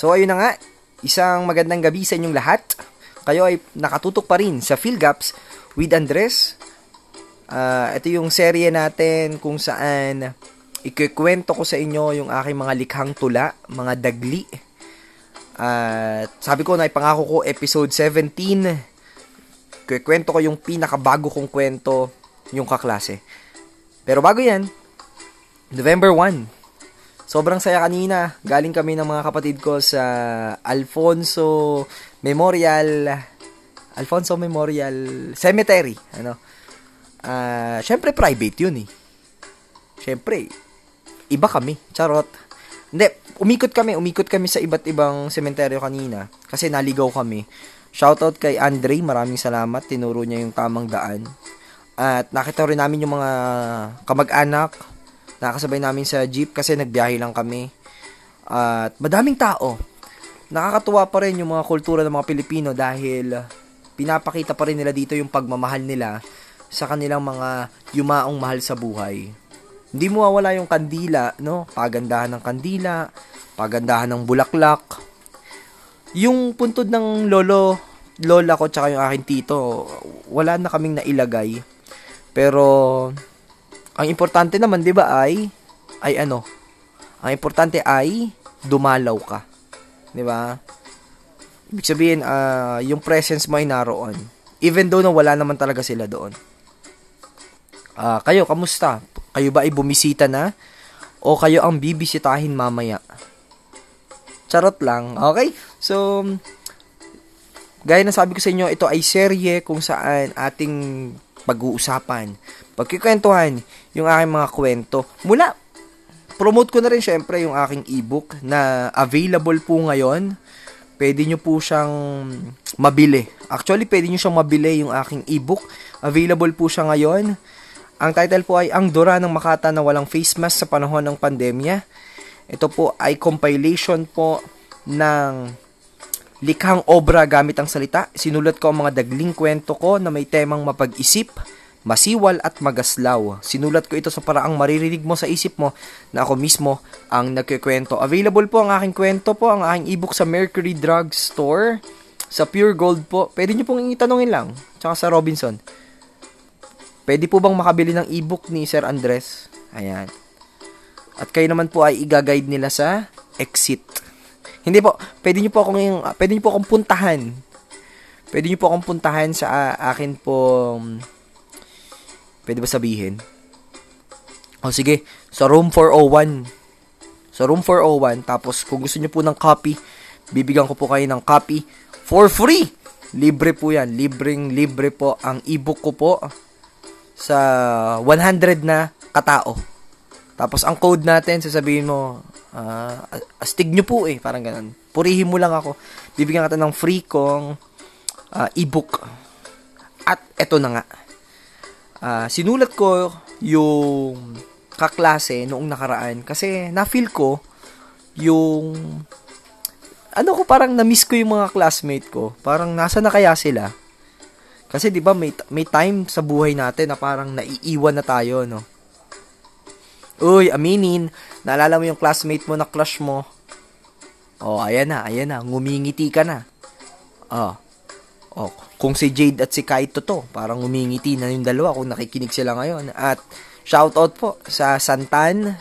So, ayun na nga. Isang magandang gabi sa inyong lahat. Kayo ay nakatutok pa rin sa Philgaps with Andres. Uh, ito yung serye natin kung saan ikikwento ko sa inyo yung aking mga likhang tula, mga dagli. At uh, sabi ko na ipangako ko episode 17. Ikikwento ko yung pinakabago kong kwento, yung kaklase. Pero bago yan, November 1, Sobrang saya kanina. Galing kami ng mga kapatid ko sa Alfonso Memorial Alfonso Memorial Cemetery, ano. Ah, uh, syempre private 'yun eh. Syempre iba kami, charot. Hindi, umikot kami, umikot kami sa iba't ibang sementeryo kanina kasi naligaw kami. Shoutout kay Andre, maraming salamat, tinuro niya yung tamang daan. At nakita rin namin yung mga kamag-anak, Nakasabay namin sa jeep kasi nagbiyahe lang kami. At madaming tao. Nakakatuwa pa rin yung mga kultura ng mga Pilipino dahil pinapakita pa rin nila dito yung pagmamahal nila sa kanilang mga yumaong mahal sa buhay. Hindi mo mawala yung kandila, no? Pagandahan ng kandila, pagandahan ng bulaklak. Yung puntod ng lolo, lola ko tsaka yung aking tito, wala na kaming nailagay. Pero ang importante naman, 'di ba, ay ay ano? Ang importante ay dumalaw ka. 'Di ba? Ibig sabihin, uh, yung presence mo ay naroon. Even though na wala naman talaga sila doon. Uh, kayo, kamusta? Kayo ba ay bumisita na? O kayo ang bibisitahin mamaya? Charot lang. Okay? So, gaya na sabi ko sa inyo, ito ay serye kung saan ating pag-uusapan, pagkikwentuhan yung aking mga kwento. Mula, promote ko na rin syempre yung aking ebook na available po ngayon. Pwede nyo po siyang mabili. Actually, pwede nyo siyang mabili yung aking ebook. Available po siya ngayon. Ang title po ay Ang Dura ng Makata na Walang Face Mask sa Panahon ng Pandemya. Ito po ay compilation po ng likhang obra gamit ang salita. Sinulat ko ang mga dagling kwento ko na may temang mapag-isip, masiwal at magaslaw. Sinulat ko ito sa paraang maririnig mo sa isip mo na ako mismo ang nagkikwento. Available po ang aking kwento po, ang aking ebook sa Mercury Drug Store, sa Pure Gold po. Pwede nyo pong itanongin lang, tsaka sa Robinson. Pwede po bang makabili ng ebook ni Sir Andres? Ayan. At kayo naman po ay i-guide nila sa exit. Hindi po, pwede niyo po akong pwede niyo po akong puntahan. Pwede niyo po akong puntahan sa uh, akin po Pwede ba sabihin? O sige, sa room 401. Sa room 401 tapos kung gusto niyo po ng copy, bibigyan ko po kayo ng copy for free. Libre po 'yan. Libreng libre po ang ebook ko po sa 100 na katao. Tapos ang code natin, sasabihin mo, uh, astig nyo po eh, parang ganun. Purihin mo lang ako. Bibigyan kita ng free kong uh, ebook. At eto na nga. Uh, sinulat ko yung kaklase noong nakaraan kasi na-feel ko yung ano ko parang na-miss ko yung mga classmate ko. Parang nasa na kaya sila? Kasi 'di ba may may time sa buhay natin na parang naiiwan na tayo, no? Uy, aminin, naalala mo yung classmate mo na crush mo. Oh, ayan na, ayan na, ngumingiti ka na. Oh. Oh, kung si Jade at si Kaito to, parang ngumingiti na yung dalawa kung nakikinig sila ngayon. At shoutout po sa Santan,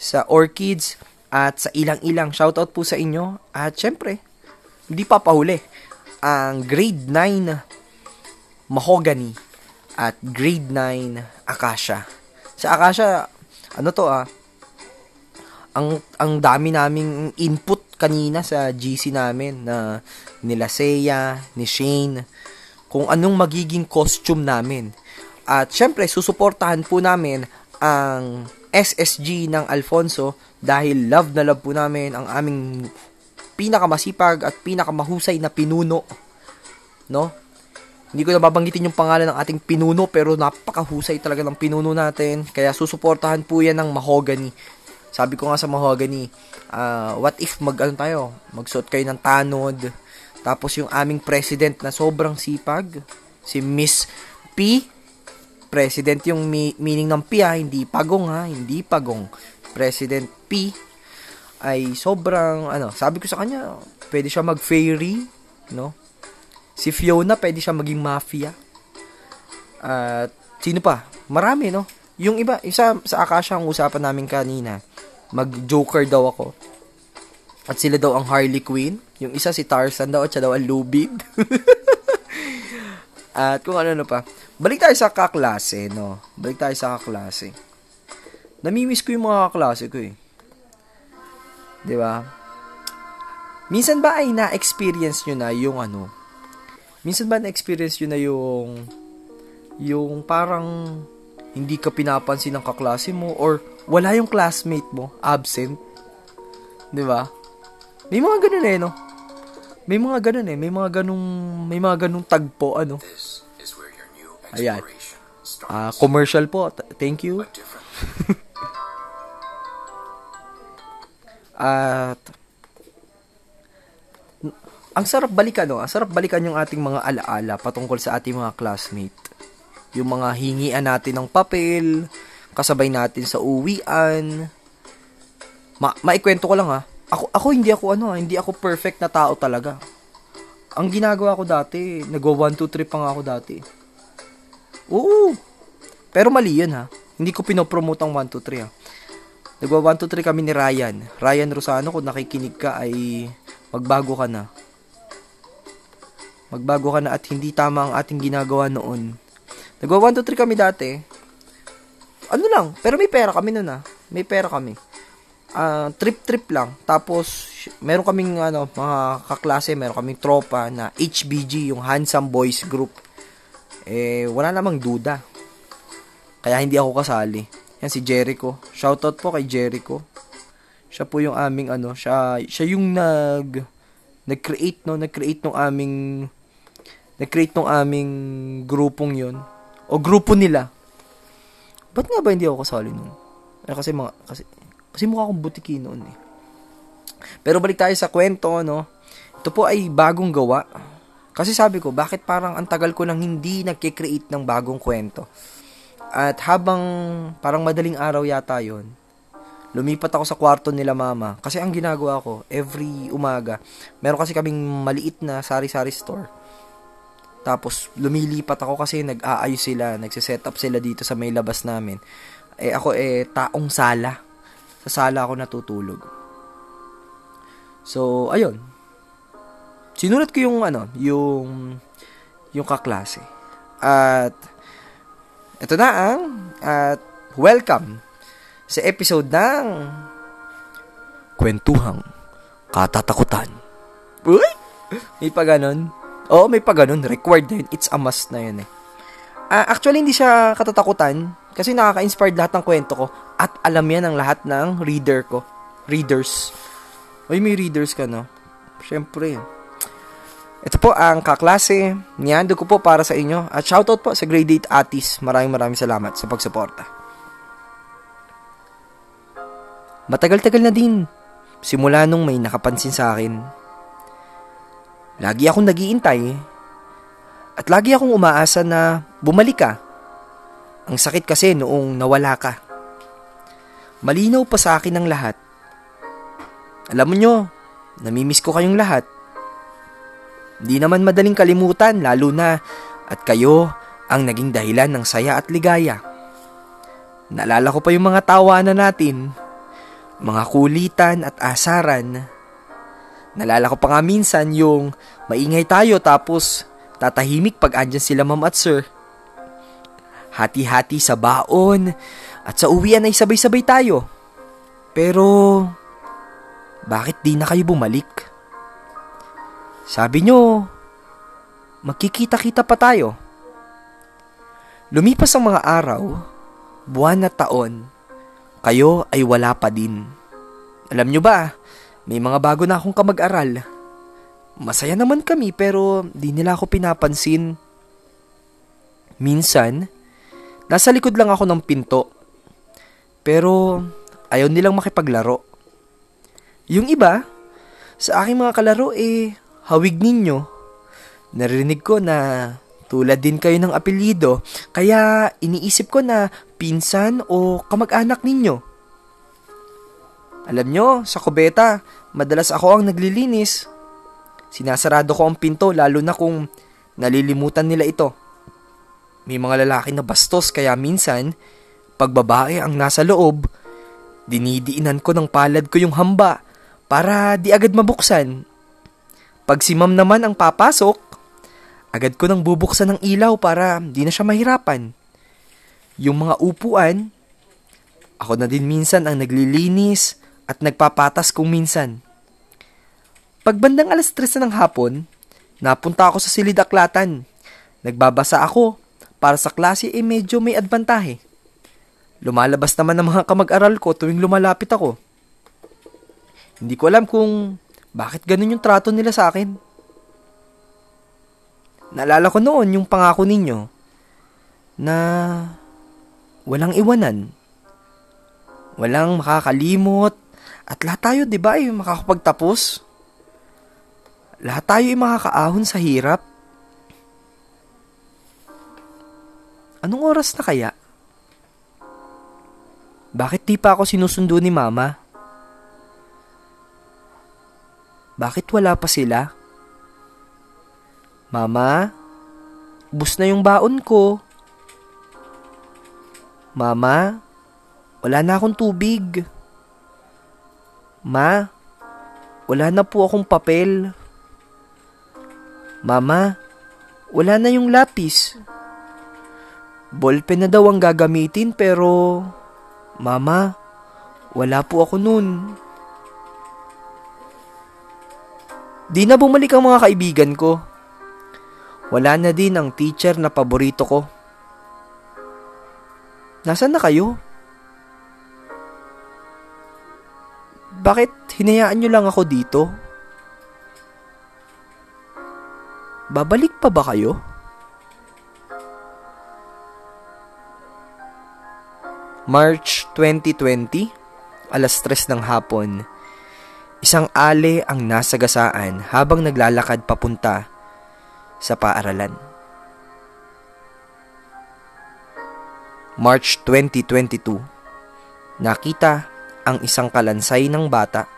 sa Orchids, at sa ilang-ilang. Shoutout po sa inyo. At syempre, hindi pa pahuli. Ang grade 9 Mahogany at grade 9 Akasha. Sa Akasha, ano to ah, ang ang dami naming input kanina sa GC namin na nila Seiya, ni Shane, kung anong magiging costume namin. At syempre, susuportahan po namin ang SSG ng Alfonso dahil love na love po namin ang aming pinakamasipag at pinakamahusay na pinuno. No? Hindi ko na babanggitin yung pangalan ng ating pinuno pero napakahusay talaga ng pinuno natin. Kaya susuportahan po yan ng mahogany. Sabi ko nga sa mahogany, uh, what if mag ano tayo, magsuot kayo ng tanod. Tapos yung aming president na sobrang sipag, si Miss P. President yung mi- meaning ng P ha, hindi pagong ha, hindi pagong. President P. ay sobrang, ano, sabi ko sa kanya, pwede siya mag-fairy, no? Si Fiona, pwede siya maging mafia. At, sino pa? Marami, no? Yung iba, isa sa Akasha ang usapan namin kanina, mag-joker daw ako. At sila daw ang Harley Quinn. Yung isa si Tarzan daw at siya daw ang Lubid. at kung ano na pa. Balik tayo sa kaklase, no? Balik tayo sa kaklase. Namimiss ko yung mga kaklase ko eh. ba? Minsan ba ay na-experience nyo na yung ano? Minsan ba na-experience nyo na yung yung parang hindi ka pinapansin ng kaklase mo or wala yung classmate mo, absent? 'Di ba? May mga ganun eh, no? May mga ganun eh, may mga ganung may mga ganung tagpo ano. Ayan. Uh, commercial po. Thank you. At ang sarap balikan, no? Ang sarap balikan yung ating mga alaala patungkol sa ating mga classmate. Yung mga hingian natin ng papel, kasabay natin sa uwian. Ma maikwento ko lang ha. Ako ako hindi ako ano, hindi ako perfect na tao talaga. Ang ginagawa ko dati, nagwa 1 2 3 pa nga ako dati. Oo. Pero mali 'yun ha. Hindi ko pinopromote ang 1 2 3 ha. Nagwa 1, 2, 3 kami ni Ryan. Ryan Rosano, kung nakikinig ka ay magbago ka na. Magbago ka na at hindi tama ang ating ginagawa noon. Nagwa 1, 2, 3 kami dati. Ano lang, pero may pera kami noon ah. May pera kami. Uh, trip-trip lang. Tapos, meron kaming ano, mga kaklase, meron kaming tropa na HBG, yung Handsome Boys Group. Eh, wala namang duda. Kaya hindi ako kasali. Yan si Jericho. Shoutout po kay Jericho. Siya po yung aming ano, siya siya yung nag nag-create no, nag-create ng aming nag-create ng aming grupong 'yon. O grupo nila. Ba't nga ba hindi ako kasali noon? Eh, kasi mga kasi kasi mukha akong butiki noon eh. Pero balik tayo sa kwento, no? Ito po ay bagong gawa. Kasi sabi ko, bakit parang ang tagal ko nang hindi nagke-create ng bagong kwento? At habang parang madaling araw yata yon lumipat ako sa kwarto nila mama. Kasi ang ginagawa ko, every umaga, meron kasi kaming maliit na sari-sari store. Tapos, lumilipat ako kasi nag-aayos sila, nagsiset up sila dito sa may labas namin. Eh, ako eh, taong sala. Sa sala ako natutulog. So, ayun. Sinulat ko yung, ano, yung, yung kaklase. At, ito na ang at welcome sa episode ng Kwentuhang Katatakutan. Uy! May pa ganun. Oo, may pa ganun. Required din. It's a must na yun eh. Uh, actually, hindi siya katatakutan kasi nakaka-inspired lahat ng kwento ko at alam yan ng lahat ng reader ko. Readers. Uy, may readers ka, no? Siyempre. Ito po ang kaklase. Niyando ko po para sa inyo. At shoutout po sa Grade 8 Atis. Maraming maraming salamat sa pagsuporta. Matagal-tagal na din. Simula nung may nakapansin sa akin. Lagi akong nagiintay. At lagi akong umaasa na bumalik ka. Ang sakit kasi noong nawala ka. Malinaw pa sa akin ang lahat. Alam mo nyo, namimiss ko kayong lahat. Di naman madaling kalimutan lalo na at kayo ang naging dahilan ng saya at ligaya. Naalala ko pa yung mga tawanan natin, mga kulitan at asaran. Nalala ko pa nga minsan yung maingay tayo tapos tatahimik pag andyan sila ma'am at sir. Hati-hati sa baon at sa uwian ay sabay-sabay tayo. Pero, bakit di na kayo bumalik? Sabi nyo, magkikita-kita pa tayo. Lumipas ang mga araw, buwan na taon, kayo ay wala pa din. Alam nyo ba, may mga bago na akong kamag-aral. Masaya naman kami pero di nila ako pinapansin. Minsan, nasa likod lang ako ng pinto. Pero ayaw nilang makipaglaro. Yung iba, sa aking mga kalaro eh hawig ninyo. Narinig ko na tulad din kayo ng apelyido, kaya iniisip ko na pinsan o kamag-anak ninyo. Alam nyo, sa kubeta, madalas ako ang naglilinis. Sinasarado ko ang pinto lalo na kung nalilimutan nila ito. May mga lalaki na bastos kaya minsan, pag babae ang nasa loob, dinidiinan ko ng palad ko yung hamba para di agad mabuksan. Pag si ma'am naman ang papasok, agad ko nang bubuksan ng ilaw para di na siya mahirapan. Yung mga upuan, ako na din minsan ang naglilinis at nagpapatas kung minsan. Pagbandang alas tres na ng hapon, napunta ako sa silid aklatan. Nagbabasa ako para sa klase eh medyo may adbantahe. Lumalabas naman ang mga kamag-aral ko tuwing lumalapit ako. Hindi ko alam kung bakit ganun yung trato nila sa akin. Naalala ko noon yung pangako ninyo na walang iwanan. Walang makakalimot. At lahat tayo, di ba, ay makakapagtapos? Lahat tayo ay makakaahon sa hirap. Anong oras na kaya? Bakit di pa ako sinusundo ni mama? Bakit wala pa sila? Mama, bus na yung baon ko. Mama, wala na akong tubig. Ma, wala na po akong papel. Mama, wala na yung lapis. Ballpen na daw ang gagamitin pero... Mama, wala po ako nun. Di na bumalik ang mga kaibigan ko. Wala na din ang teacher na paborito ko. Nasaan na kayo? Bakit hinayaan nyo lang ako dito? Babalik pa ba kayo? March 2020, alas 3 ng hapon. Isang ale ang nasa gasaan habang naglalakad papunta sa paaralan. March 2022, nakita ang isang kalansay ng bata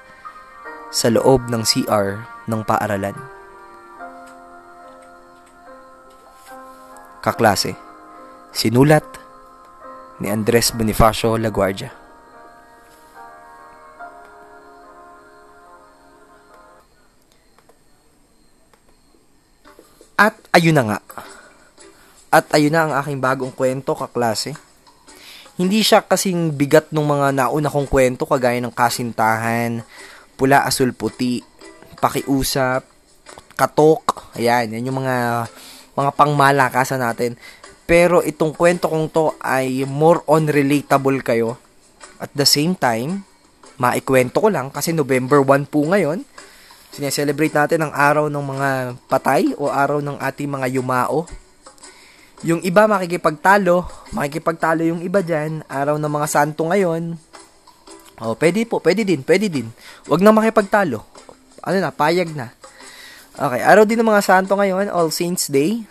sa loob ng CR ng paaralan. Kaklase, sinulat ni Andres Bonifacio Laguardia. At ayun na nga. At ayun na ang aking bagong kwento, kaklase. Hindi siya kasing bigat ng mga nauna kong kwento kagaya ng kasintahan, pula, asul, puti, pakiusap, katok, ayan, yan yung mga mga pangmalakasan natin. Pero itong kwento kong to ay more on relatable kayo. At the same time, maikwento ko lang kasi November 1 po ngayon. Sineselebrate natin ang araw ng mga patay o araw ng ating mga yumao. Yung iba makikipagtalo, makikipagtalo yung iba dyan, araw ng mga santo ngayon. Oh, pwede po, pwede din, pwede din. Huwag na makipagtalo. Ano na, payag na. Okay, araw din ng mga santo ngayon, All Saints Day.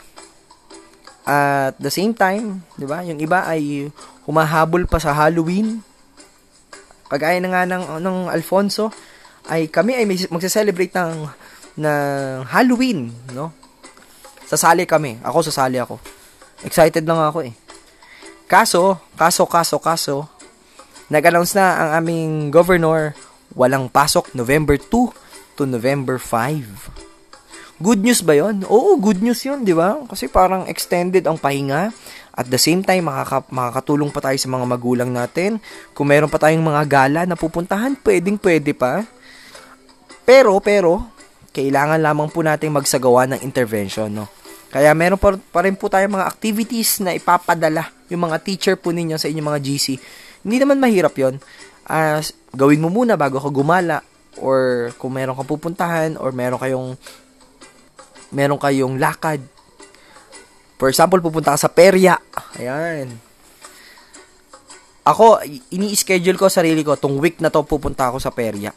At the same time, 'di ba? Yung iba ay humahabol pa sa Halloween. Kagaya na nga ng ng Alfonso, ay kami ay magse-celebrate ng ng Halloween, no? Sasali kami. Ako sasali ako. Excited lang ako eh. Kaso, kaso, kaso, kaso, nag-announce na ang aming governor walang pasok November 2 to November 5. Good news ba yon? Oo, good news yun, di ba? Kasi parang extended ang pahinga. At the same time, makaka- makakatulong pa tayo sa mga magulang natin. Kung meron pa tayong mga gala na pupuntahan, pwedeng pwede pa. Pero, pero, kailangan lamang po nating magsagawa ng intervention, no? Kaya meron pa, pa rin po tayong mga activities na ipapadala yung mga teacher po ninyo sa inyong mga GC. Hindi naman mahirap yon. Uh, gawin mo muna bago ka gumala or kung meron kang pupuntahan or meron kayong meron kayong lakad. For example, pupunta ka sa perya. Ayan. Ako, ini-schedule ko sarili ko, tong week na to pupunta ako sa perya.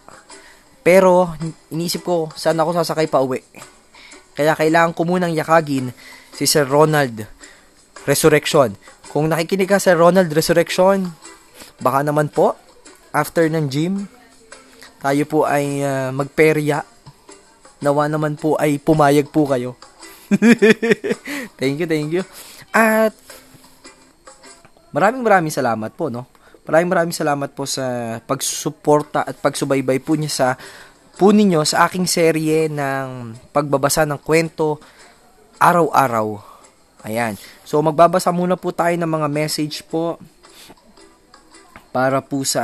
Pero, iniisip ko, saan ako sasakay pa uwi. Kaya kailangan ko munang yakagin si Sir Ronald Resurrection. Kung nakikinig ka sa Ronald Resurrection, baka naman po, after ng gym, tayo po ay uh, magperya. Nawa naman po ay pumayag po kayo. thank you, thank you. At maraming maraming salamat po, no? Maraming maraming salamat po sa pagsuporta at pagsubaybay po niya sa po ninyo sa aking serye ng pagbabasa ng kwento araw-araw. Ayan. So, magbabasa muna po tayo ng mga message po para po sa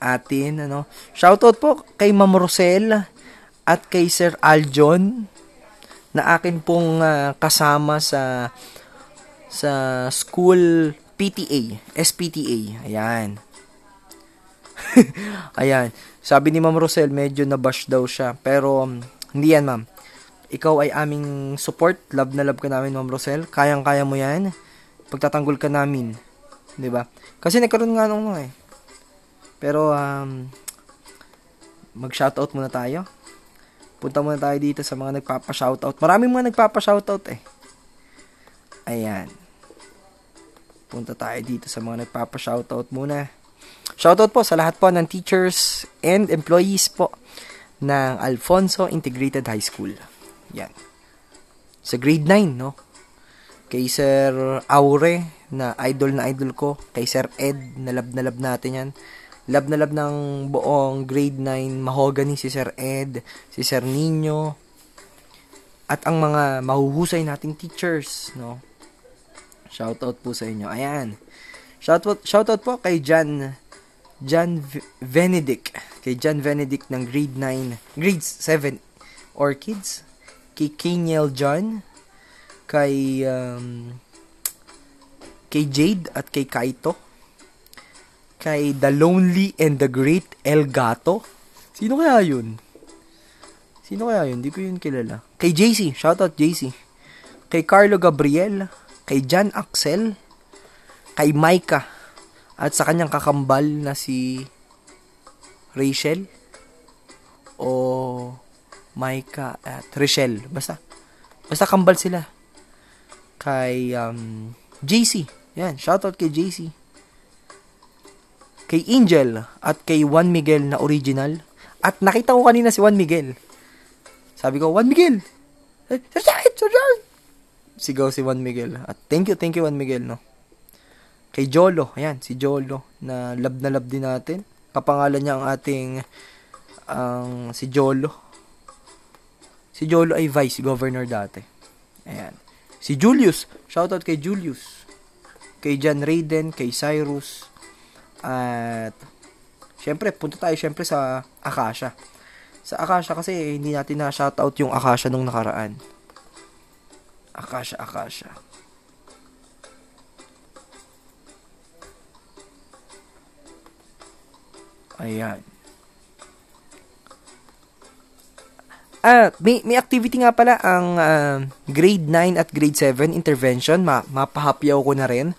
atin. Ano. Shoutout po kay Ma'am Rosel at kay Sir Aljon na akin pong uh, kasama sa sa school PTA, SPTA. Ayan. Ayan. Sabi ni Ma'am Rosel, medyo nabash daw siya. Pero, um, hindi yan, ma'am. Ikaw ay aming support. Love na love ka namin, Ma'am Rosel. Kayang-kaya mo yan. Pagtatanggol ka namin. ba? Kasi nagkaroon nga nung eh. Pero um mag-shoutout muna tayo. Punta muna tayo dito sa mga nagpapa-shoutout. Maraming mga nagpapa-shoutout eh. Ayan. Punta tayo dito sa mga nagpapa-shoutout muna. Shoutout po sa lahat po ng teachers and employees po ng Alfonso Integrated High School. Yan. Sa grade 9, no? Kay Sir Aure, na idol na idol ko. Kay Sir Ed, na lab na lab natin yan. Lab na lab ng buong grade 9 mahogany si Sir Ed, si Sir Nino, at ang mga mahuhusay nating teachers, no? Shoutout po sa inyo. Ayan. Shoutout, shoutout po kay Jan Jan Venedict. Kay Jan Venedict ng grade 9, grade 7 Orchids. Kay Keniel John. Kay um, kay Jade at kay Kaito kay The Lonely and the Great El Gato. Sino kaya yun? Sino kaya yun? Hindi ko yun kilala. Kay JC. Shoutout JC. Kay Carlo Gabriel. Kay Jan Axel. Kay Micah. At sa kanyang kakambal na si Rachel. O Micah at Rachel. Basta. Basta kambal sila. Kay um, JC. Yan. Shoutout kay JC kay Angel at kay Juan Miguel na original. At nakita ko kanina si Juan Miguel. Sabi ko, Juan Miguel! Sir Jared! Sir Jared! Sigaw si Juan Miguel. At thank you, thank you Juan Miguel, no? Kay Jolo, ayan, si Jolo, na love na love din natin. Kapangalan niya ang ating, ang um, si Jolo. Si Jolo ay vice governor dati. Ayan. Si Julius, shoutout kay Julius. Kay John Raiden, kay Cyrus, at, syempre, punta tayo syempre sa Akasha. Sa Akasha kasi hindi natin na shoutout yung Akasha nung nakaraan. Akasha, Akasha. Ayan. Ah, may, may activity nga pala ang uh, grade 9 at grade 7 intervention. Ma, mapahapyaw ko na rin.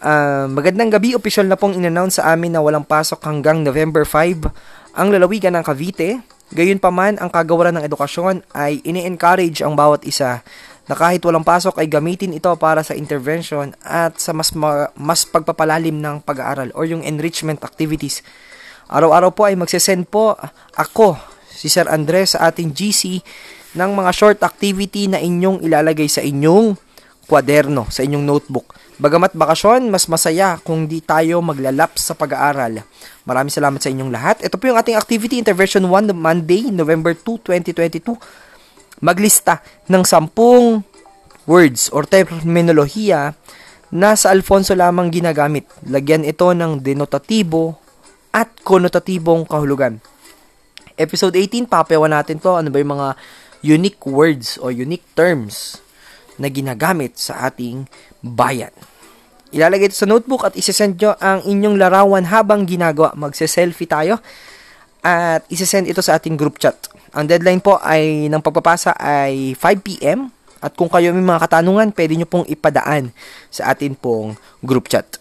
Uh, magandang gabi, official na pong inannounce sa amin na walang pasok hanggang November 5 ang lalawigan ng Cavite. Gayunpaman, ang kagawaran ng edukasyon ay ini-encourage ang bawat isa na kahit walang pasok ay gamitin ito para sa intervention at sa mas ma- mas pagpapalalim ng pag-aaral or yung enrichment activities. Araw-araw po ay magsesend po ako, si Sir Andres sa ating GC ng mga short activity na inyong ilalagay sa inyong kwaderno, sa inyong notebook. Bagamat bakasyon, mas masaya kung di tayo maglalaps sa pag-aaral. Maraming salamat sa inyong lahat. Ito po yung ating activity intervention 1 Monday, November 2, 2022. Maglista ng 10 words or terminolohiya na sa Alfonso lamang ginagamit. Lagyan ito ng denotatibo at konotatibong kahulugan. Episode 18, papayawan natin to. Ano ba yung mga unique words o unique terms na ginagamit sa ating bayan. Ilalagay ito sa notebook at isesend nyo ang inyong larawan habang ginagawa. Magse-selfie tayo at isesend ito sa ating group chat. Ang deadline po ay ng pagpapasa ay 5pm at kung kayo may mga katanungan, pwede nyo pong ipadaan sa atin pong group chat.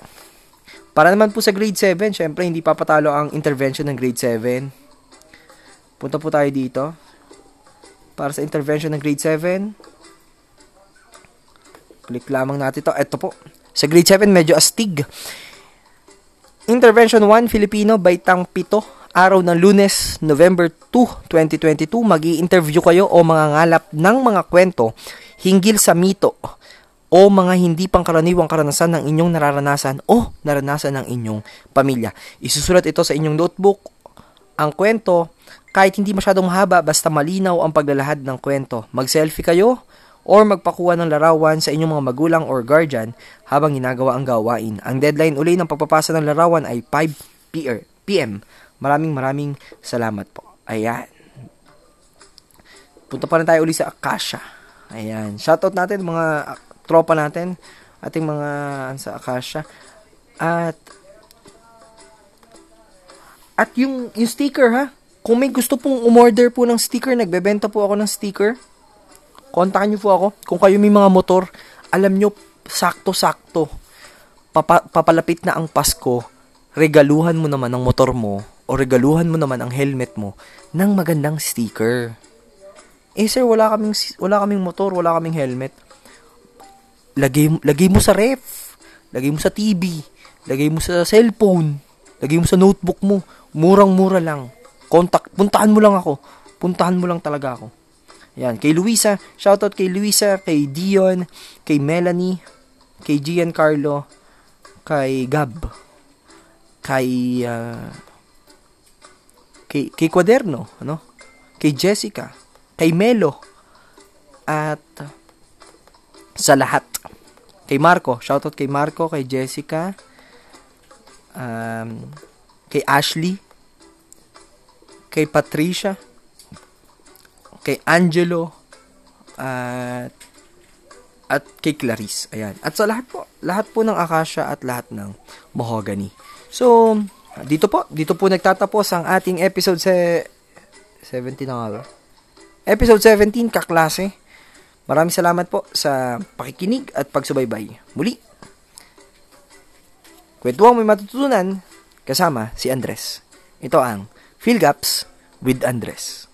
Para naman po sa grade 7, syempre hindi papatalo ang intervention ng grade 7. Punta po tayo dito. Para sa intervention ng grade 7, click lamang natin to. Ito po. Sa grade 7, medyo astig. Intervention 1, Filipino, baitang pito. araw ng lunes, November 2, 2022, mag interview kayo o mga ngalap ng mga kwento hinggil sa mito o mga hindi pangkaraniwang karanasan ng inyong nararanasan o naranasan ng inyong pamilya. Isusulat ito sa inyong notebook, ang kwento, kahit hindi masyadong mahaba, basta malinaw ang paglalahad ng kwento. Mag-selfie kayo or magpakuha ng larawan sa inyong mga magulang or guardian habang ginagawa ang gawain. Ang deadline uli ng pagpapasa ng larawan ay 5 p.m. Maraming maraming salamat po. Ayan. Punta pa rin tayo uli sa Akasha. Ayan. Shoutout natin mga tropa natin, ating mga sa Akasha. At at yung, yung sticker ha, kung may gusto pong umorder po ng sticker, nagbebenta po ako ng sticker, kontakin niyo po ako. Kung kayo may mga motor, alam nyo, sakto-sakto, papa, papalapit na ang Pasko, regaluhan mo naman ang motor mo, o regaluhan mo naman ang helmet mo, ng magandang sticker. Eh sir, wala kaming, wala kaming motor, wala kaming helmet lagay, lagay mo sa ref, lagay mo sa TV, lagay mo sa cellphone, lagay mo sa notebook mo. Murang-mura lang. Contact, puntahan mo lang ako. Puntahan mo lang talaga ako. Yan, kay Luisa, shoutout kay Luisa, kay Dion, kay Melanie, kay Giancarlo, kay Gab, kay uh, kay kay Quaderno, ano? Kay Jessica, kay Melo, at sa lahat. Kay Marco, shoutout kay Marco, kay Jessica, um, kay Ashley, kay Patricia, kay Angelo, at at kay Clarice. Ayan. At sa lahat po, lahat po ng Akasha at lahat ng Mahogany. So, dito po, dito po nagtatapos ang ating episode sa 17 na nga ba? Episode 17, kaklase. Maraming salamat po sa pakikinig at pagsubaybay. Muli, kwentuang may matutunan kasama si Andres. Ito ang Philgaps with Andres.